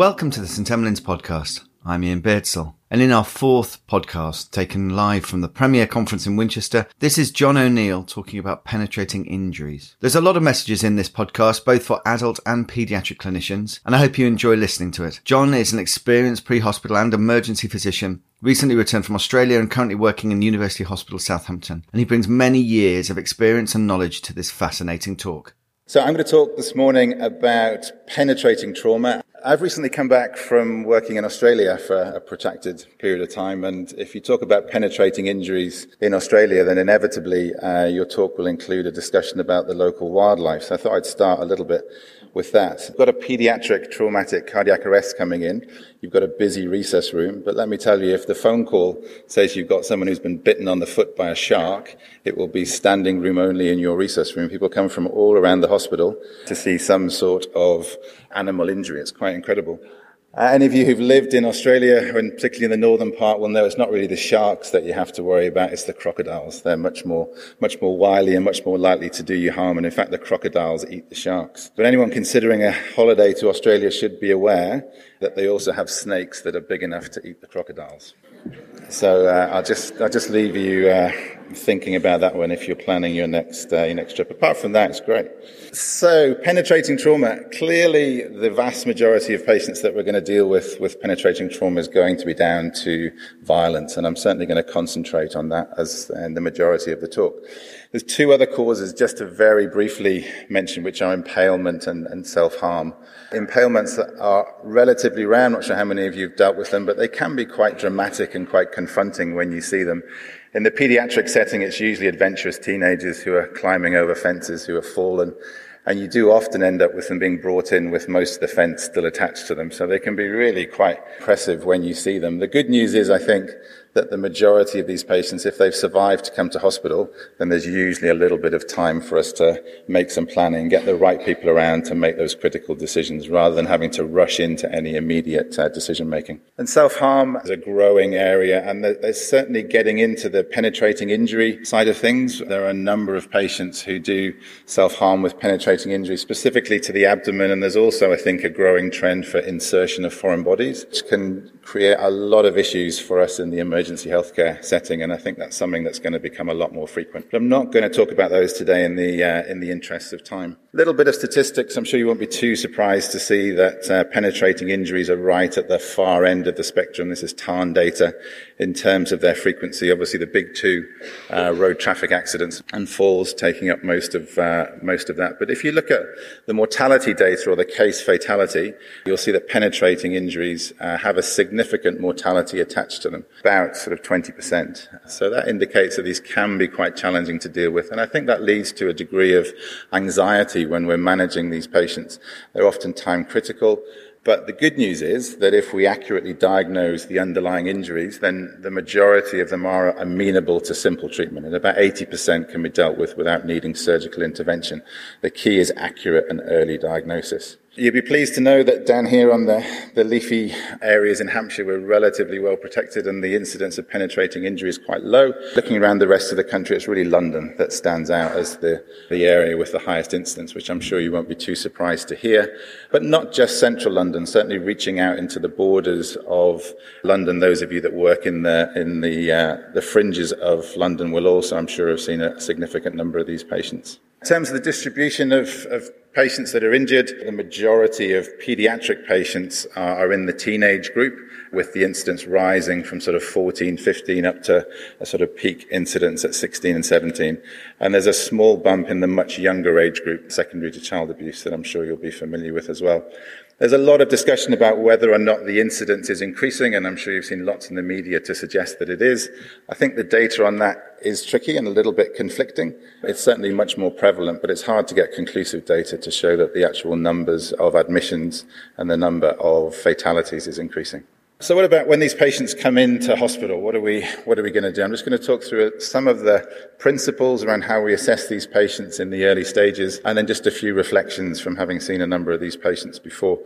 Welcome to the St Emlyn's podcast. I'm Ian Beardsell. And in our fourth podcast, taken live from the Premier Conference in Winchester, this is John O'Neil talking about penetrating injuries. There's a lot of messages in this podcast, both for adult and paediatric clinicians, and I hope you enjoy listening to it. John is an experienced pre-hospital and emergency physician, recently returned from Australia and currently working in University Hospital Southampton, and he brings many years of experience and knowledge to this fascinating talk. So I'm going to talk this morning about penetrating trauma. I've recently come back from working in Australia for a protracted period of time, and if you talk about penetrating injuries in Australia, then inevitably uh, your talk will include a discussion about the local wildlife. So I thought I'd start a little bit with that. You've got a pediatric traumatic cardiac arrest coming in. You've got a busy resus room. But let me tell you, if the phone call says you've got someone who's been bitten on the foot by a shark, it will be standing room only in your resus room. People come from all around the hospital to see some sort of animal injury. It's quite incredible. Uh, any of you who've lived in Australia, and particularly in the northern part, will know it's not really the sharks that you have to worry about, it's the crocodiles. They're much more, much more wily and much more likely to do you harm, and in fact the crocodiles eat the sharks. But anyone considering a holiday to Australia should be aware that they also have snakes that are big enough to eat the crocodiles. So uh, I'll just I'll just leave you uh, thinking about that one if you're planning your next uh, your next trip. Apart from that, it's great. So penetrating trauma. Clearly, the vast majority of patients that we're going to deal with with penetrating trauma is going to be down to violence, and I'm certainly going to concentrate on that as in the majority of the talk. There's two other causes, just to very briefly mention, which are impalement and, and self-harm. Impalements are relatively rare. I'm not sure how many of you have dealt with them, but they can be quite dramatic and quite confronting when you see them. In the pediatric setting, it's usually adventurous teenagers who are climbing over fences, who have fallen. And you do often end up with them being brought in with most of the fence still attached to them. So they can be really quite impressive when you see them. The good news is, I think, that the majority of these patients, if they've survived to come to hospital, then there's usually a little bit of time for us to make some planning, get the right people around to make those critical decisions rather than having to rush into any immediate uh, decision making. And self-harm is a growing area and there's certainly getting into the penetrating injury side of things. There are a number of patients who do self-harm with penetrating injury specifically to the abdomen and there's also, I think, a growing trend for insertion of foreign bodies, which can create a lot of issues for us in the emergency healthcare setting, and I think that's something that's going to become a lot more frequent. But I'm not going to talk about those today in the uh, in the interest of time. Little bit of statistics. I'm sure you won't be too surprised to see that uh, penetrating injuries are right at the far end of the spectrum. This is TARN data in terms of their frequency. Obviously, the big two uh, road traffic accidents and falls taking up most of uh, most of that. But if you look at the mortality data or the case fatality, you'll see that penetrating injuries uh, have a significant mortality attached to them, about sort of 20%. So that indicates that these can be quite challenging to deal with, and I think that leads to a degree of anxiety when we're managing these patients. They're often time critical. But the good news is that if we accurately diagnose the underlying injuries, then the majority of them are amenable to simple treatment, and about 80% can be dealt with without needing surgical intervention. The key is accurate and early diagnosis. You'll be pleased to know that down here on the, the leafy areas in Hampshire, we're relatively well protected and the incidence of penetrating injury is quite low. Looking around the rest of the country, it's really London that stands out as the, the area with the highest incidence, which I'm sure you won't be too surprised to hear. But not just central London, certainly reaching out into the borders of London. Those of you that work in the, in the, uh, the fringes of London will also, I'm sure, have seen a significant number of these patients. In terms of the distribution of, of patients that are injured, the majority of pediatric patients are, are, in the teenage group, with the incidence rising from sort of 14, 15 up to a sort of peak incidence at 16 and 17. And there's a small bump in the much younger age group, secondary to child abuse, that I'm sure you'll be familiar with as well. There's a lot of discussion about whether or not the incidence is increasing, and I'm sure you've seen lots in the media to suggest that it is. I think the data on that is tricky and a little bit conflicting. It's certainly much more prevalent, but it's hard to get conclusive data to show that the actual numbers of admissions and the number of fatalities is increasing. So what about when these patients come into hospital? What are we, what are we going to do? I'm just going to talk through some of the principles around how we assess these patients in the early stages and then just a few reflections from having seen a number of these patients before.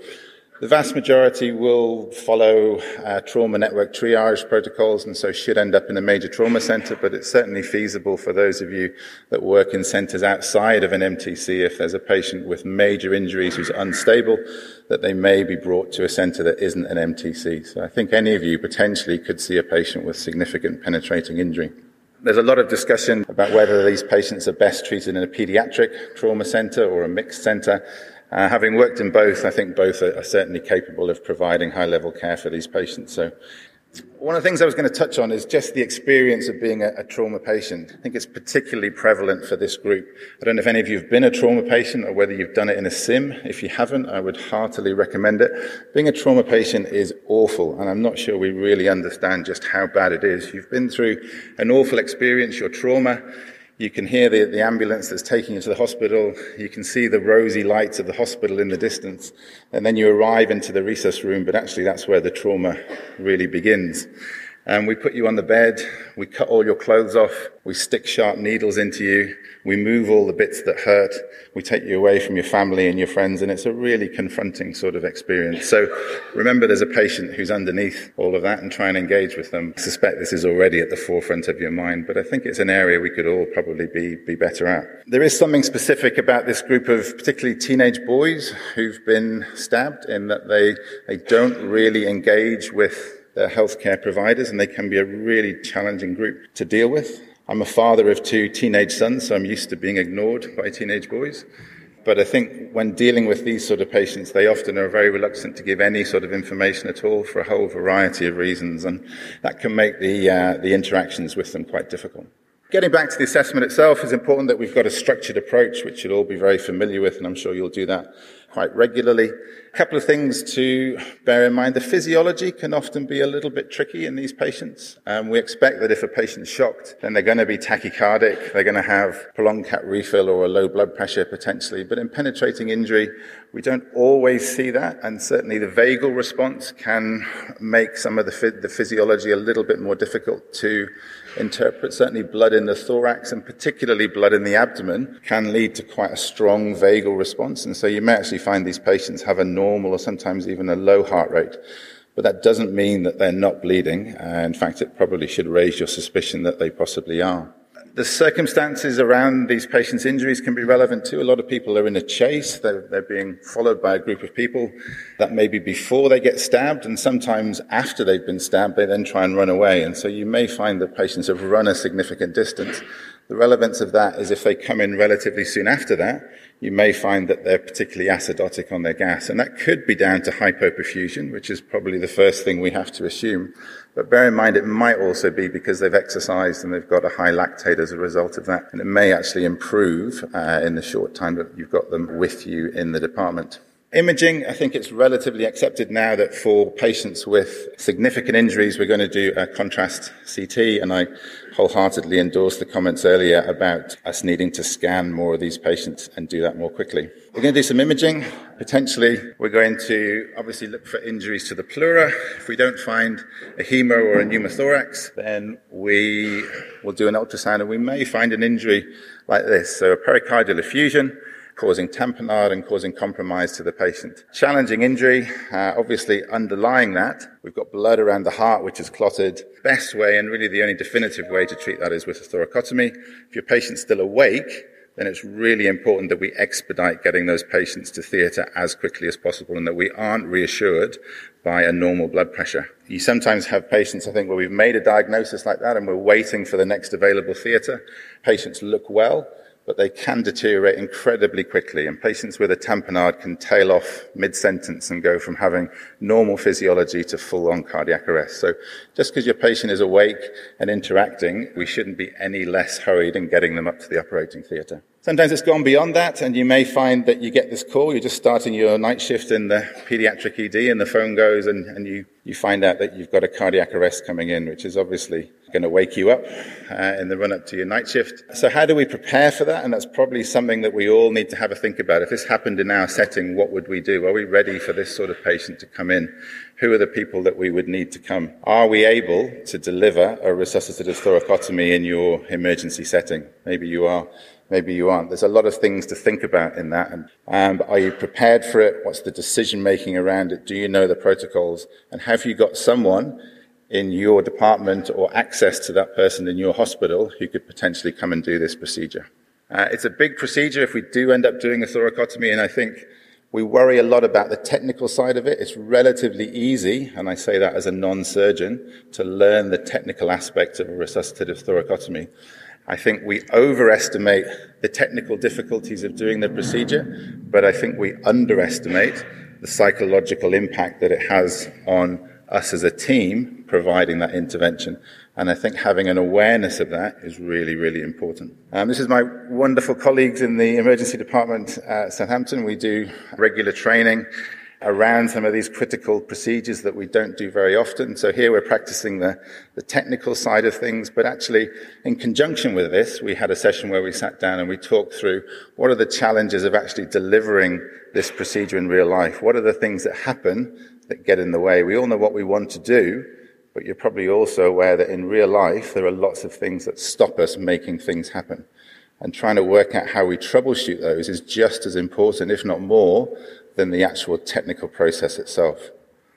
The vast majority will follow uh, trauma network triage protocols and so should end up in a major trauma center, but it's certainly feasible for those of you that work in centers outside of an MTC if there's a patient with major injuries who's unstable, that they may be brought to a center that isn't an MTC. So I think any of you potentially could see a patient with significant penetrating injury. There's a lot of discussion about whether these patients are best treated in a pediatric trauma center or a mixed center. Uh, having worked in both, I think both are, are certainly capable of providing high level care for these patients. So one of the things I was going to touch on is just the experience of being a, a, trauma patient. I think it's particularly prevalent for this group. I don't know if any of you have been a trauma patient or whether you've done it in a sim. If you haven't, I would heartily recommend it. Being a trauma patient is awful, and I'm not sure we really understand just how bad it is. You've been through an awful experience, your trauma, you can hear the, the ambulance that's taking you to the hospital. You can see the rosy lights of the hospital in the distance. And then you arrive into the resus room, but actually that's where the trauma really begins. And we put you on the bed, we cut all your clothes off, we stick sharp needles into you, we move all the bits that hurt, we take you away from your family and your friends, and it's a really confronting sort of experience. So remember there's a patient who's underneath all of that and try and engage with them. I suspect this is already at the forefront of your mind, but I think it's an area we could all probably be, be better at. There is something specific about this group of particularly teenage boys who've been stabbed in that they, they don't really engage with their healthcare providers, and they can be a really challenging group to deal with. I'm a father of two teenage sons, so I'm used to being ignored by teenage boys. But I think when dealing with these sort of patients, they often are very reluctant to give any sort of information at all for a whole variety of reasons, and that can make the, uh, the interactions with them quite difficult. Getting back to the assessment itself is important that we've got a structured approach, which you'll all be very familiar with, and I'm sure you'll do that quite regularly. A couple of things to bear in mind. The physiology can often be a little bit tricky in these patients. Um, we expect that if a patient's shocked, then they're going to be tachycardic, they're going to have prolonged cap refill or a low blood pressure potentially. But in penetrating injury, we don't always see that. And certainly the vagal response can make some of the, the physiology a little bit more difficult to interpret. Certainly blood in the thorax and particularly blood in the abdomen can lead to quite a strong vagal response. And so you may actually find these patients have a normal or sometimes even a low heart rate. But that doesn't mean that they're not bleeding. Uh, in fact, it probably should raise your suspicion that they possibly are. The circumstances around these patients' injuries can be relevant too. A lot of people are in a chase. They're, they're, being followed by a group of people that maybe before they get stabbed and sometimes after they've been stabbed, they then try and run away. And so you may find that patients have run a significant distance. The relevance of that is if they come in relatively soon after that, you may find that they're particularly acidotic on their gas. And that could be down to hypoperfusion, which is probably the first thing we have to assume. But bear in mind, it might also be because they've exercised and they've got a high lactate as a result of that. And it may actually improve uh, in the short time that you've got them with you in the department. Imaging, I think it's relatively accepted now that for patients with significant injuries, we're going to do a contrast CT, and I wholeheartedly endorse the comments earlier about us needing to scan more of these patients and do that more quickly. We're going to do some imaging. Potentially, we're going to obviously look for injuries to the pleura. If we don't find a hemo or a pneumothorax, then we will do an ultrasound and we may find an injury like this. So a pericardial effusion, causing tamponade and causing compromise to the patient. Challenging injury, uh, obviously underlying that, we've got blood around the heart which is clotted. Best way and really the only definitive way to treat that is with a thoracotomy. If your patient's still awake, then it's really important that we expedite getting those patients to theatre as quickly as possible and that we aren't reassured by a normal blood pressure. You sometimes have patients, I think, where we've made a diagnosis like that and we're waiting for the next available theatre. Patients look well, but they can deteriorate incredibly quickly. And patients with a tamponade can tail off mid-sentence and go from having normal physiology to full-on cardiac arrest. So just because your patient is awake and interacting, we shouldn't be any less hurried in getting them up to the operating theatre. Sometimes it's gone beyond that, and you may find that you get this call. You're just starting your night shift in the pediatric ED, and the phone goes, and, and you, you find out that you've got a cardiac arrest coming in, which is obviously going to wake you up uh, in the run up to your night shift. So, how do we prepare for that? And that's probably something that we all need to have a think about. If this happened in our setting, what would we do? Are we ready for this sort of patient to come in? Who are the people that we would need to come? Are we able to deliver a resuscitative thoracotomy in your emergency setting? Maybe you are maybe you aren't. There's a lot of things to think about in that. And um, are you prepared for it? What's the decision making around it? Do you know the protocols? And have you got someone in your department or access to that person in your hospital who could potentially come and do this procedure? Uh, it's a big procedure if we do end up doing a thoracotomy, and I think we worry a lot about the technical side of it. It's relatively easy, and I say that as a non-surgeon, to learn the technical aspects of a resuscitative thoracotomy. I think we overestimate the technical difficulties of doing the procedure, but I think we underestimate the psychological impact that it has on us as a team providing that intervention. And I think having an awareness of that is really, really important. Um, this is my wonderful colleagues in the emergency department at Southampton. We do regular training around some of these critical procedures that we don't do very often. So here we're practicing the, the technical side of things, but actually in conjunction with this, we had a session where we sat down and we talked through what are the challenges of actually delivering this procedure in real life? What are the things that happen that get in the way? We all know what we want to do, but you're probably also aware that in real life, there are lots of things that stop us making things happen. And trying to work out how we troubleshoot those is just as important, if not more, than the actual technical process itself.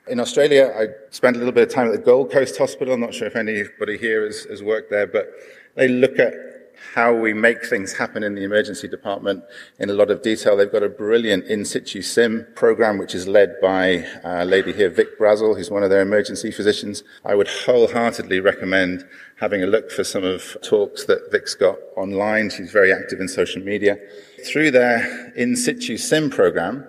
In Australia, I spent a little bit of time at the Gold Coast Hospital. I'm not sure if anybody here has, has worked there, but they look at how we make things happen in the emergency department in a lot of detail. They've got a brilliant in situ sim program, which is led by a lady here, Vic Brazil, who's one of their emergency physicians. I would wholeheartedly recommend having a look for some of talks that Vic's got online. She's very active in social media. Through their in situ sim program,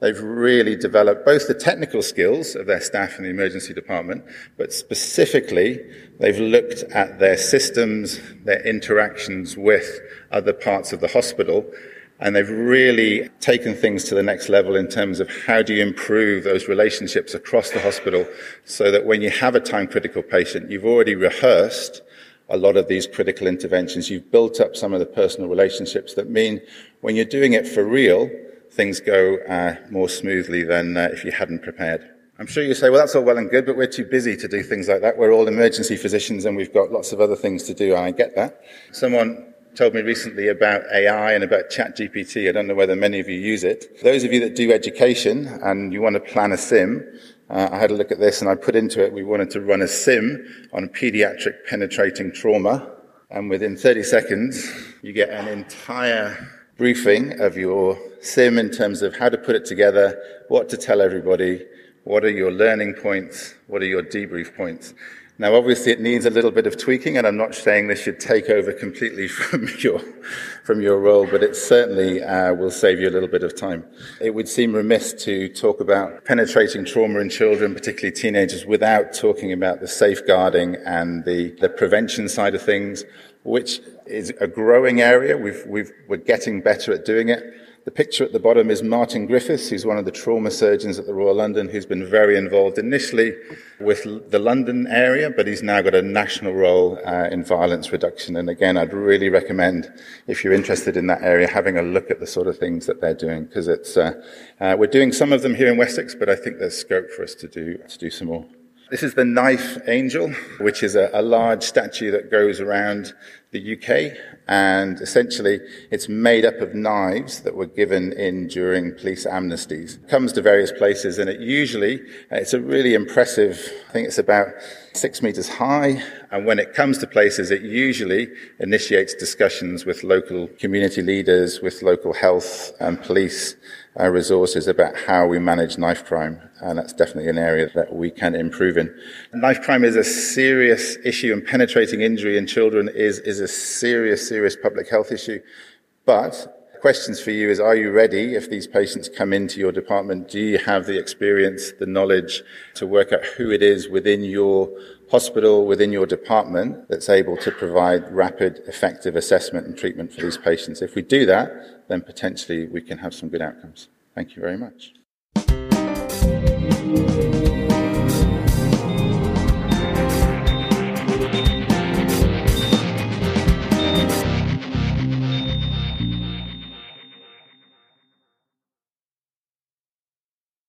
They've really developed both the technical skills of their staff in the emergency department, but specifically, they've looked at their systems, their interactions with other parts of the hospital, and they've really taken things to the next level in terms of how do you improve those relationships across the hospital so that when you have a time critical patient, you've already rehearsed a lot of these critical interventions. You've built up some of the personal relationships that mean when you're doing it for real, things go uh, more smoothly than uh, if you hadn't prepared. I'm sure you say, well, that's all well and good, but we're too busy to do things like that. We're all emergency physicians and we've got lots of other things to do. and I get that. Someone told me recently about AI and about ChatGPT. I don't know whether many of you use it. Those of you that do education and you want to plan a sim, uh, I had a look at this and I put into it, we wanted to run a sim on pediatric penetrating trauma. And within 30 seconds, you get an entire briefing of your sim in terms of how to put it together, what to tell everybody, what are your learning points, what are your debrief points. Now, obviously, it needs a little bit of tweaking, and I'm not saying this should take over completely from your from your role, but it certainly uh, will save you a little bit of time. It would seem remiss to talk about penetrating trauma in children, particularly teenagers, without talking about the safeguarding and the the prevention side of things which is a growing area. We've, we've, we're getting better at doing it. The picture at the bottom is Martin Griffiths, who's one of the trauma surgeons at the Royal London, who's been very involved initially with the London area, but he's now got a national role uh, in violence reduction. And again, I'd really recommend, if you're interested in that area, having a look at the sort of things that they're doing, because it's uh, uh, we're doing some of them here in Wessex, but I think there's scope for us to do to do some more. This is the knife angel, which is a, a, large statue that goes around the UK. And essentially, it's made up of knives that were given in during police amnesties. It comes to various places, and it usually, uh, it's a really impressive, I think it's about six meters high. And when it comes to places, it usually initiates discussions with local community leaders, with local health and police uh, resources about how we manage knife crime. And that's definitely an area that we can improve in. Knife crime is a serious issue and penetrating injury in children is, is a serious, serious public health issue. But questions for you is, are you ready if these patients come into your department? Do you have the experience, the knowledge to work out who it is within your hospital, within your department that's able to provide rapid, effective assessment and treatment for these patients? If we do that, then potentially we can have some good outcomes. Thank you very much.